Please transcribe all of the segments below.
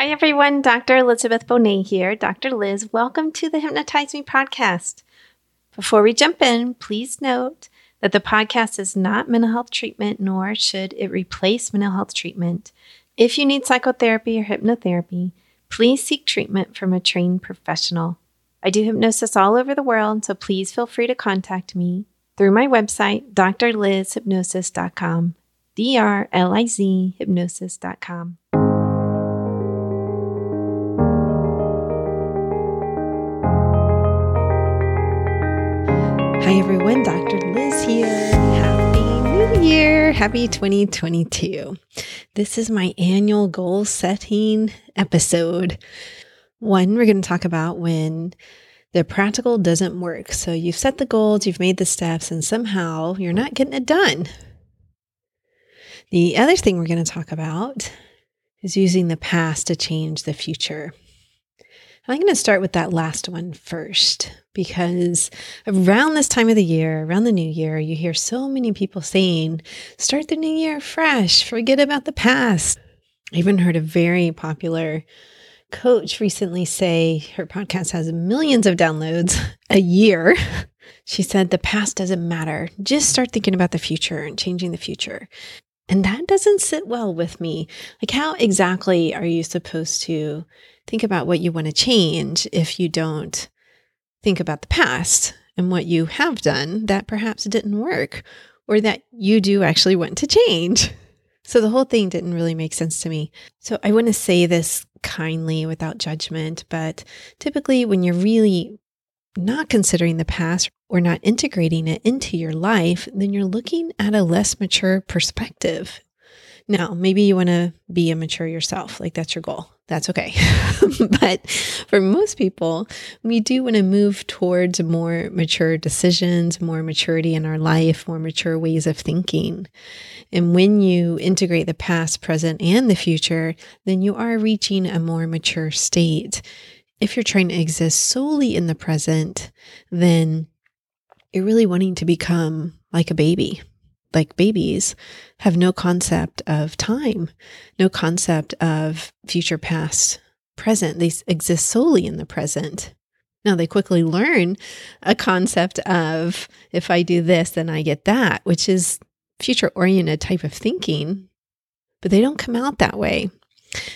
Hi, everyone. Dr. Elizabeth Bonet here. Dr. Liz, welcome to the Hypnotize Me podcast. Before we jump in, please note that the podcast is not mental health treatment, nor should it replace mental health treatment. If you need psychotherapy or hypnotherapy, please seek treatment from a trained professional. I do hypnosis all over the world, so please feel free to contact me through my website, drlizhypnosis.com, D R L I Z hypnosis.com. Hi, everyone. Dr. Liz here. Happy New Year. Happy 2022. This is my annual goal setting episode. One, we're going to talk about when the practical doesn't work. So you've set the goals, you've made the steps, and somehow you're not getting it done. The other thing we're going to talk about is using the past to change the future. I'm going to start with that last one first because around this time of the year, around the new year, you hear so many people saying, start the new year fresh, forget about the past. I even heard a very popular coach recently say her podcast has millions of downloads a year. She said, the past doesn't matter. Just start thinking about the future and changing the future. And that doesn't sit well with me. Like, how exactly are you supposed to think about what you want to change if you don't think about the past and what you have done that perhaps didn't work or that you do actually want to change. So the whole thing didn't really make sense to me. So I want to say this kindly without judgment, but typically when you're really not considering the past or not integrating it into your life, then you're looking at a less mature perspective. Now, maybe you want to be immature yourself, like that's your goal that's okay. but for most people, we do want to move towards more mature decisions, more maturity in our life, more mature ways of thinking. And when you integrate the past, present, and the future, then you are reaching a more mature state. If you're trying to exist solely in the present, then you're really wanting to become like a baby like babies, have no concept of time, no concept of future, past, present. They exist solely in the present. Now they quickly learn a concept of if I do this, then I get that, which is future oriented type of thinking, but they don't come out that way.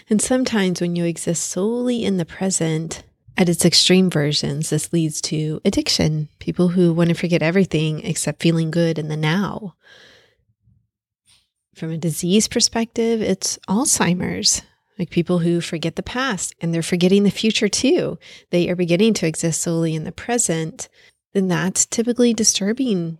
And sometimes when you exist solely in the present, at its extreme versions, this leads to addiction. People who want to forget everything except feeling good in the now. From a disease perspective, it's Alzheimer's, like people who forget the past and they're forgetting the future too. They are beginning to exist solely in the present. Then that's typically disturbing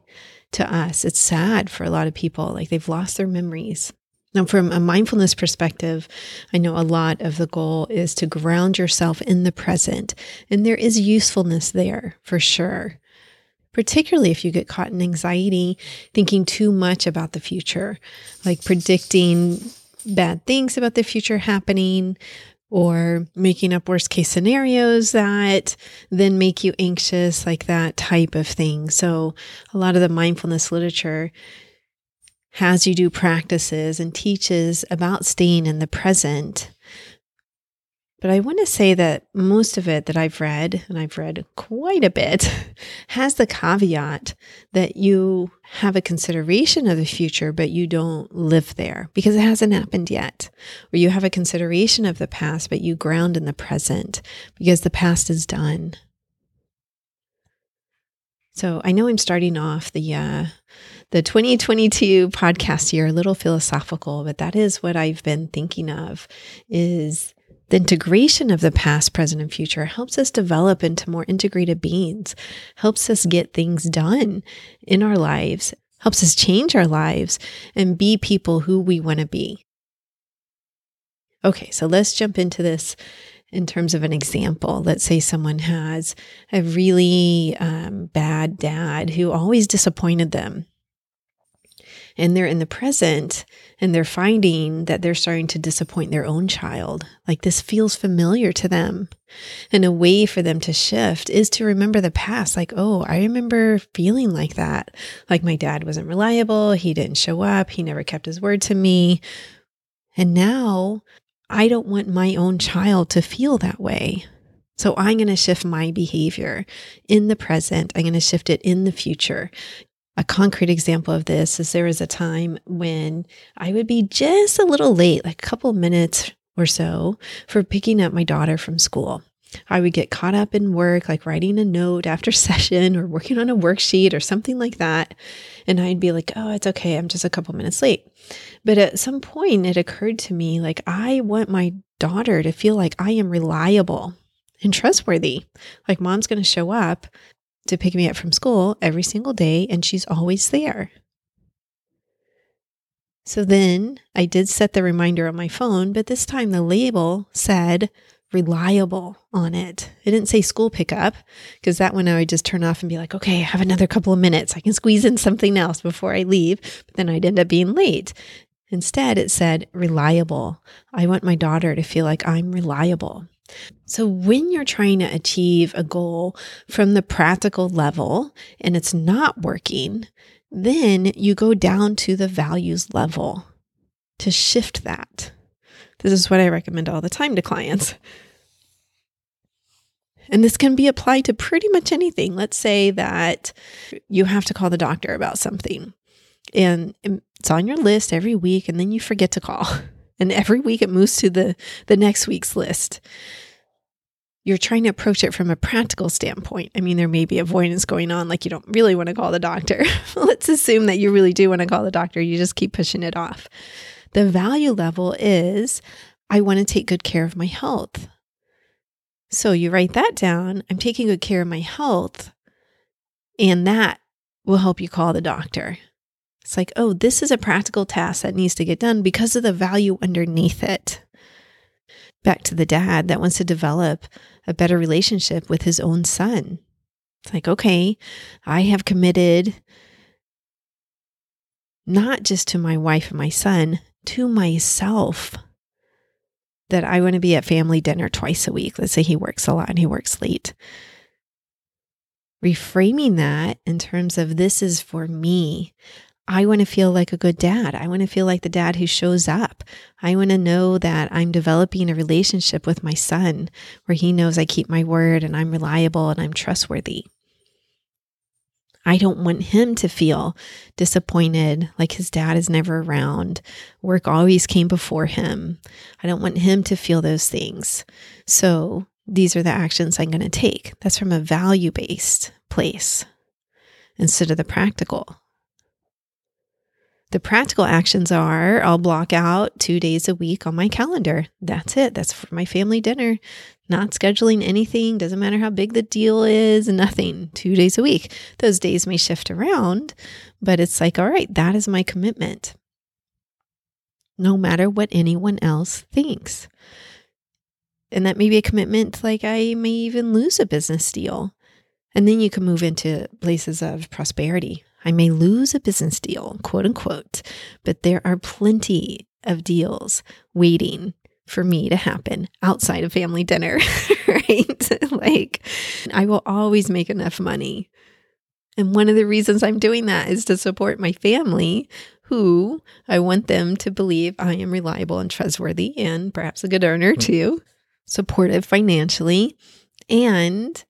to us. It's sad for a lot of people, like they've lost their memories. Now, from a mindfulness perspective, I know a lot of the goal is to ground yourself in the present, and there is usefulness there for sure. Particularly if you get caught in anxiety, thinking too much about the future, like predicting bad things about the future happening, or making up worst case scenarios that then make you anxious, like that type of thing. So, a lot of the mindfulness literature has you do practices and teaches about staying in the present. But I want to say that most of it that I've read, and I've read quite a bit, has the caveat that you have a consideration of the future, but you don't live there because it hasn't happened yet. Or you have a consideration of the past, but you ground in the present because the past is done. So I know I'm starting off the uh, the 2022 podcast year a little philosophical, but that is what I've been thinking of is the integration of the past, present, and future helps us develop into more integrated beings, helps us get things done in our lives, helps us change our lives and be people who we want to be. Okay, so let's jump into this in terms of an example. Let's say someone has a really um, bad dad who always disappointed them. And they're in the present and they're finding that they're starting to disappoint their own child. Like this feels familiar to them. And a way for them to shift is to remember the past. Like, oh, I remember feeling like that. Like my dad wasn't reliable. He didn't show up. He never kept his word to me. And now I don't want my own child to feel that way. So I'm going to shift my behavior in the present. I'm going to shift it in the future. A concrete example of this is there was a time when I would be just a little late, like a couple minutes or so, for picking up my daughter from school. I would get caught up in work, like writing a note after session or working on a worksheet or something like that. And I'd be like, oh, it's okay. I'm just a couple minutes late. But at some point, it occurred to me like, I want my daughter to feel like I am reliable and trustworthy. Like, mom's going to show up to pick me up from school every single day, and she's always there. So then I did set the reminder on my phone, but this time the label said reliable on it. It didn't say school pickup because that one I would just turn off and be like, okay, I have another couple of minutes. I can squeeze in something else before I leave. But then I'd end up being late. Instead, it said reliable. I want my daughter to feel like I'm reliable. So, when you're trying to achieve a goal from the practical level and it's not working, then you go down to the values level to shift that. This is what I recommend all the time to clients. And this can be applied to pretty much anything. Let's say that you have to call the doctor about something and it's on your list every week and then you forget to call. And every week it moves to the the next week's list. You're trying to approach it from a practical standpoint. I mean, there may be avoidance going on, like you don't really want to call the doctor. Let's assume that you really do want to call the doctor. You just keep pushing it off. The value level is I want to take good care of my health. So you write that down. I'm taking good care of my health. And that will help you call the doctor. It's like, oh, this is a practical task that needs to get done because of the value underneath it. Back to the dad that wants to develop a better relationship with his own son. It's like, okay, I have committed not just to my wife and my son, to myself that I want to be at family dinner twice a week. Let's say he works a lot and he works late. Reframing that in terms of this is for me. I want to feel like a good dad. I want to feel like the dad who shows up. I want to know that I'm developing a relationship with my son where he knows I keep my word and I'm reliable and I'm trustworthy. I don't want him to feel disappointed, like his dad is never around. Work always came before him. I don't want him to feel those things. So these are the actions I'm going to take. That's from a value based place instead of the practical. The practical actions are I'll block out two days a week on my calendar. That's it. That's for my family dinner. Not scheduling anything. Doesn't matter how big the deal is, nothing. Two days a week. Those days may shift around, but it's like, all right, that is my commitment. No matter what anyone else thinks. And that may be a commitment, like I may even lose a business deal. And then you can move into places of prosperity I may lose a business deal, quote unquote, but there are plenty of deals waiting for me to happen outside of family dinner, right? like, I will always make enough money. And one of the reasons I'm doing that is to support my family, who I want them to believe I am reliable and trustworthy and perhaps a good earner hmm. too, supportive financially, and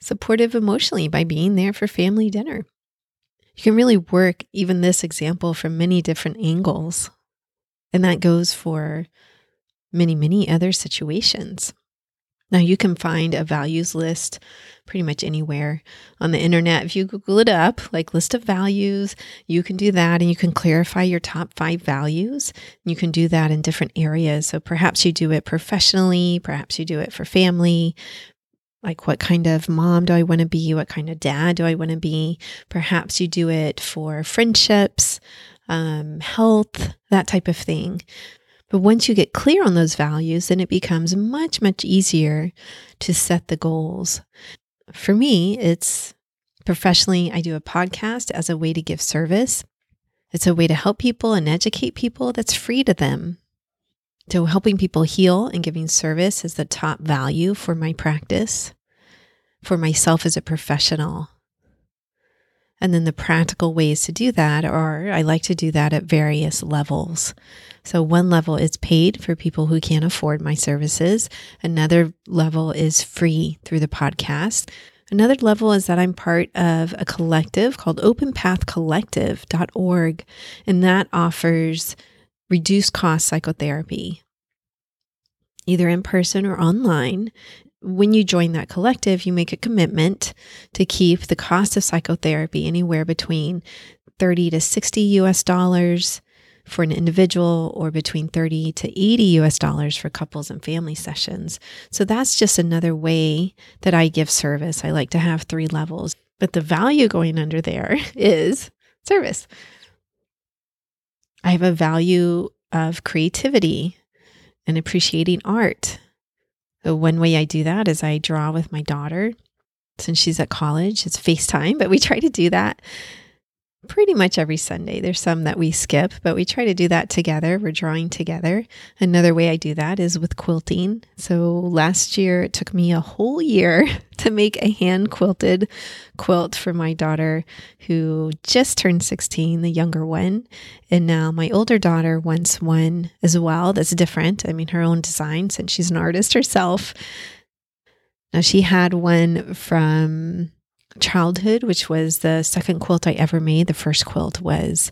supportive emotionally by being there for family dinner. You can really work even this example from many different angles. And that goes for many, many other situations. Now, you can find a values list pretty much anywhere on the internet. If you Google it up, like list of values, you can do that and you can clarify your top five values. You can do that in different areas. So perhaps you do it professionally, perhaps you do it for family, like what kind of mom do I want to be? What kind of dad do I want to be? Perhaps you do it for friendships, um, health, that type of thing. But once you get clear on those values, then it becomes much, much easier to set the goals. For me, it's professionally, I do a podcast as a way to give service. It's a way to help people and educate people that's free to them. So, helping people heal and giving service is the top value for my practice, for myself as a professional. And then the practical ways to do that are I like to do that at various levels. So, one level is paid for people who can't afford my services. Another level is free through the podcast. Another level is that I'm part of a collective called openpathcollective.org, and that offers reduced cost psychotherapy, either in person or online. When you join that collective, you make a commitment to keep the cost of psychotherapy anywhere between 30 to 60 US dollars for an individual or between 30 to 80 US dollars for couples and family sessions. So that's just another way that I give service. I like to have three levels, but the value going under there is service. I have a value of creativity and appreciating art. So one way I do that is I draw with my daughter since she's at college. It's FaceTime, but we try to do that pretty much every Sunday. There's some that we skip, but we try to do that together. We're drawing together. Another way I do that is with quilting. So last year, it took me a whole year to make a hand quilted quilt for my daughter who just turned 16, the younger one. And now my older daughter wants one as well that's different. I mean, her own design since she's an artist herself. Now, she had one from childhood, which was the second quilt I ever made. The first quilt was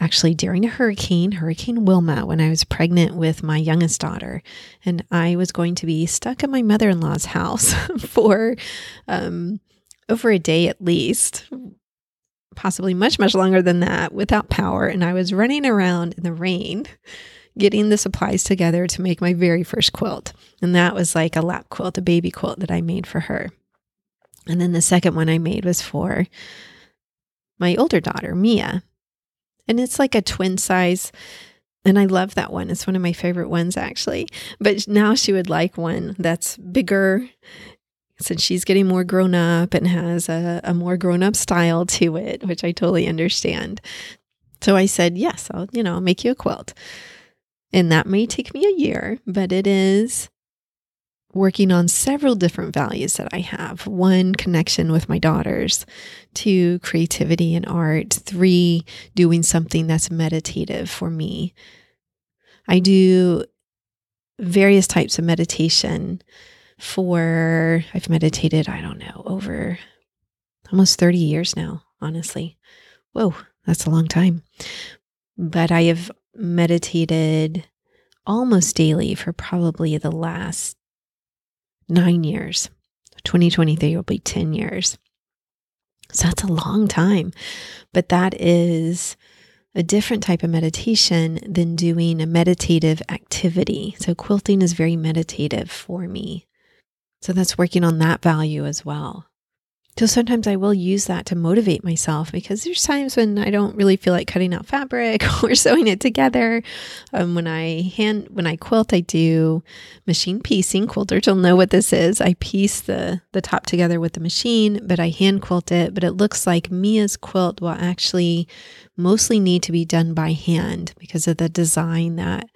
actually during a hurricane, Hurricane Wilma, when I was pregnant with my youngest daughter. And I was going to be stuck in my mother in law's house for um, over a day at least, possibly much, much longer than that without power. And I was running around in the rain. Getting the supplies together to make my very first quilt. And that was like a lap quilt, a baby quilt that I made for her. And then the second one I made was for my older daughter, Mia. And it's like a twin size. And I love that one. It's one of my favorite ones, actually. But now she would like one that's bigger since she's getting more grown up and has a, a more grown up style to it, which I totally understand. So I said, yes, I'll, you know, make you a quilt. And that may take me a year, but it is working on several different values that I have. One, connection with my daughters. Two, creativity and art. Three, doing something that's meditative for me. I do various types of meditation for, I've meditated, I don't know, over almost 30 years now, honestly. Whoa, that's a long time. But I have meditated almost daily for probably the last nine years. 2023 will be 10 years. So that's a long time. But that is a different type of meditation than doing a meditative activity. So quilting is very meditative for me. So that's working on that value as well. So sometimes I will use that to motivate myself because there's times when I don't really feel like cutting out fabric or sewing it together. Um, when I hand when I quilt, I do machine piecing. Quilters will know what this is. I piece the the top together with the machine, but I hand quilt it. But it looks like Mia's quilt will actually mostly need to be done by hand because of the design that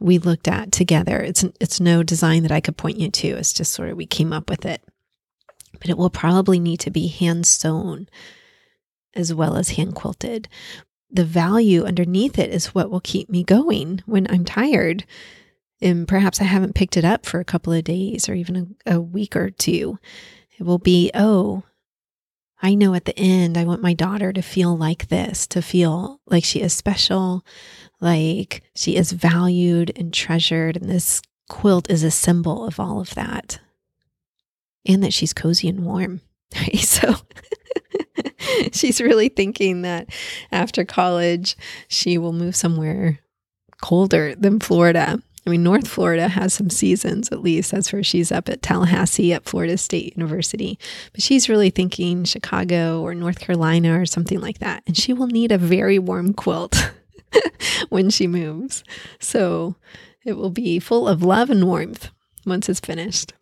we looked at together. It's it's no design that I could point you to. It's just sort of we came up with it but it will probably need to be hand sewn as well as hand quilted. The value underneath it is what will keep me going when I'm tired. And perhaps I haven't picked it up for a couple of days or even a, a week or two. It will be, oh, I know at the end, I want my daughter to feel like this, to feel like she is special, like she is valued and treasured. And this quilt is a symbol of all of that and that she's cozy and warm. So she's really thinking that after college, she will move somewhere colder than Florida. I mean, North Florida has some seasons, at least. That's where she's up at Tallahassee at Florida State University. But she's really thinking Chicago or North Carolina or something like that. And she will need a very warm quilt when she moves. So it will be full of love and warmth once it's finished.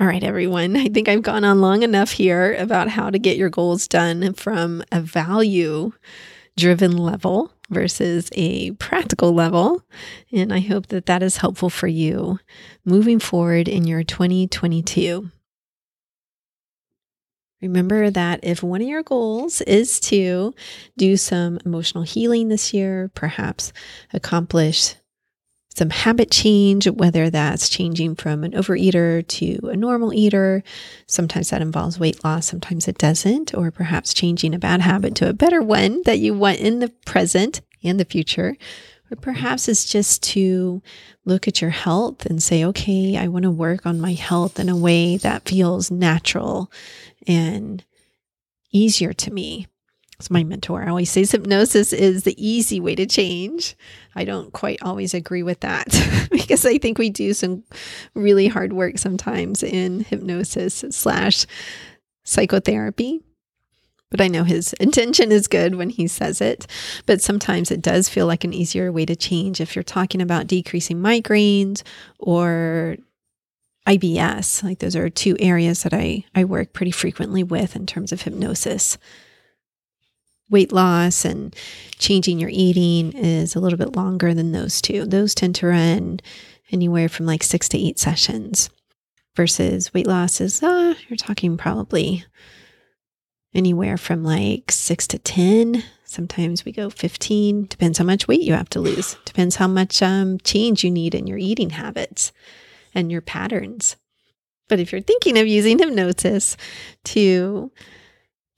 All right, everyone. I think I've gone on long enough here about how to get your goals done from a value driven level versus a practical level. And I hope that that is helpful for you moving forward in your 2022. Remember that if one of your goals is to do some emotional healing this year, perhaps accomplish some habit change, whether that's changing from an overeater to a normal eater. Sometimes that involves weight loss, sometimes it doesn't, or perhaps changing a bad habit to a better one that you want in the present and the future. Or perhaps it's just to look at your health and say, okay, I want to work on my health in a way that feels natural and easier to me. My mentor always says, hypnosis is the easy way to change. I don't quite always agree with that because I think we do some really hard work sometimes in hypnosis slash psychotherapy. But I know his intention is good when he says it. But sometimes it does feel like an easier way to change if you're talking about decreasing migraines or IBS. Like those are two areas that I, I work pretty frequently with in terms of hypnosis weight loss and changing your eating is a little bit longer than those two. Those tend to run anywhere from like six to eight sessions versus weight loss is, uh, you're talking probably anywhere from like six to 10. Sometimes we go 15. Depends how much weight you have to lose. Depends how much um, change you need in your eating habits and your patterns. But if you're thinking of using hypnosis to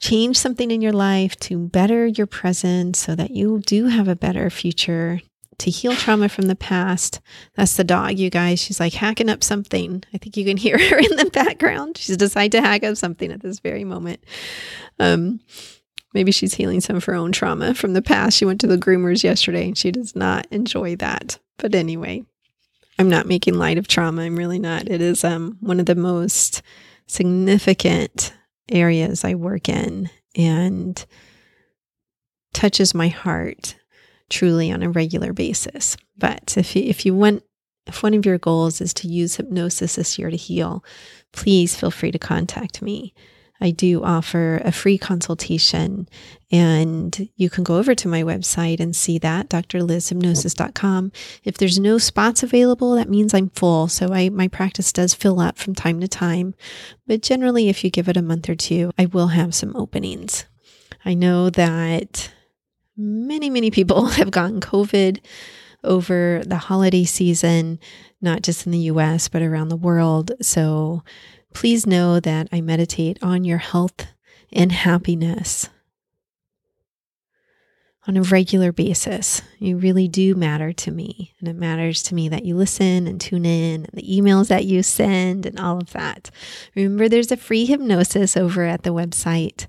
change something in your life to better your present so that you do have a better future, to heal trauma from the past. That's the dog, you guys. She's like hacking up something. I think you can hear her in the background. She's decided to hack up something at this very moment. Um, maybe she's healing some of her own trauma from the past. She went to the groomers yesterday and she does not enjoy that. But anyway, I'm not making light of trauma. I'm really not. It is um, one of the most significant areas I work in and touches my heart truly on a regular basis. But if you, if you want if one of your goals is to use hypnosis this year to heal, please feel free to contact me. I do offer a free consultation, and you can go over to my website and see that, drlizhypnosis.com. If there's no spots available, that means I'm full. So I, my practice does fill up from time to time. But generally, if you give it a month or two, I will have some openings. I know that many, many people have gotten COVID over the holiday season, not just in the US, but around the world. So Please know that I meditate on your health and happiness on a regular basis. You really do matter to me. And it matters to me that you listen and tune in and the emails that you send and all of that. Remember, there's a free hypnosis over at the website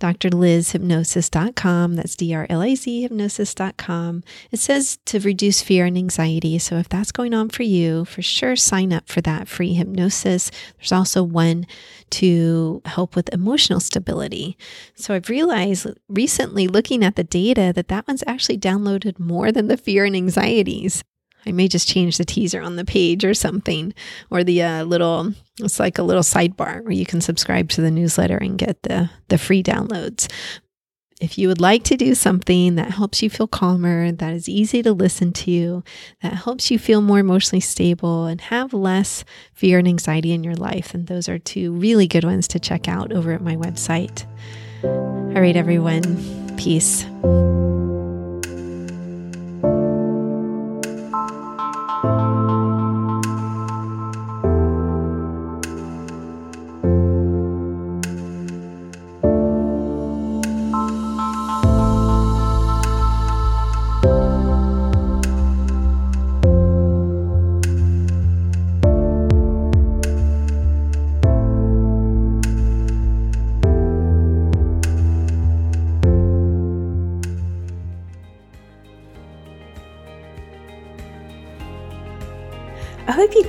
drlizhypnosis.com. That's D R L I Z hypnosis.com. It says to reduce fear and anxiety. So if that's going on for you, for sure sign up for that free hypnosis. There's also one to help with emotional stability. So I've realized recently looking at the data that that one's actually downloaded more than the fear and anxieties. I may just change the teaser on the page or something, or the uh, little, it's like a little sidebar where you can subscribe to the newsletter and get the, the free downloads. If you would like to do something that helps you feel calmer, that is easy to listen to, that helps you feel more emotionally stable and have less fear and anxiety in your life, then those are two really good ones to check out over at my website. All right, everyone. Peace.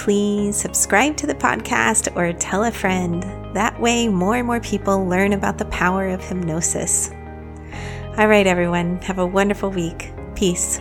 please subscribe to the podcast or tell a friend. That way, more and more people learn about the power of hypnosis. All right, everyone, have a wonderful week. Peace.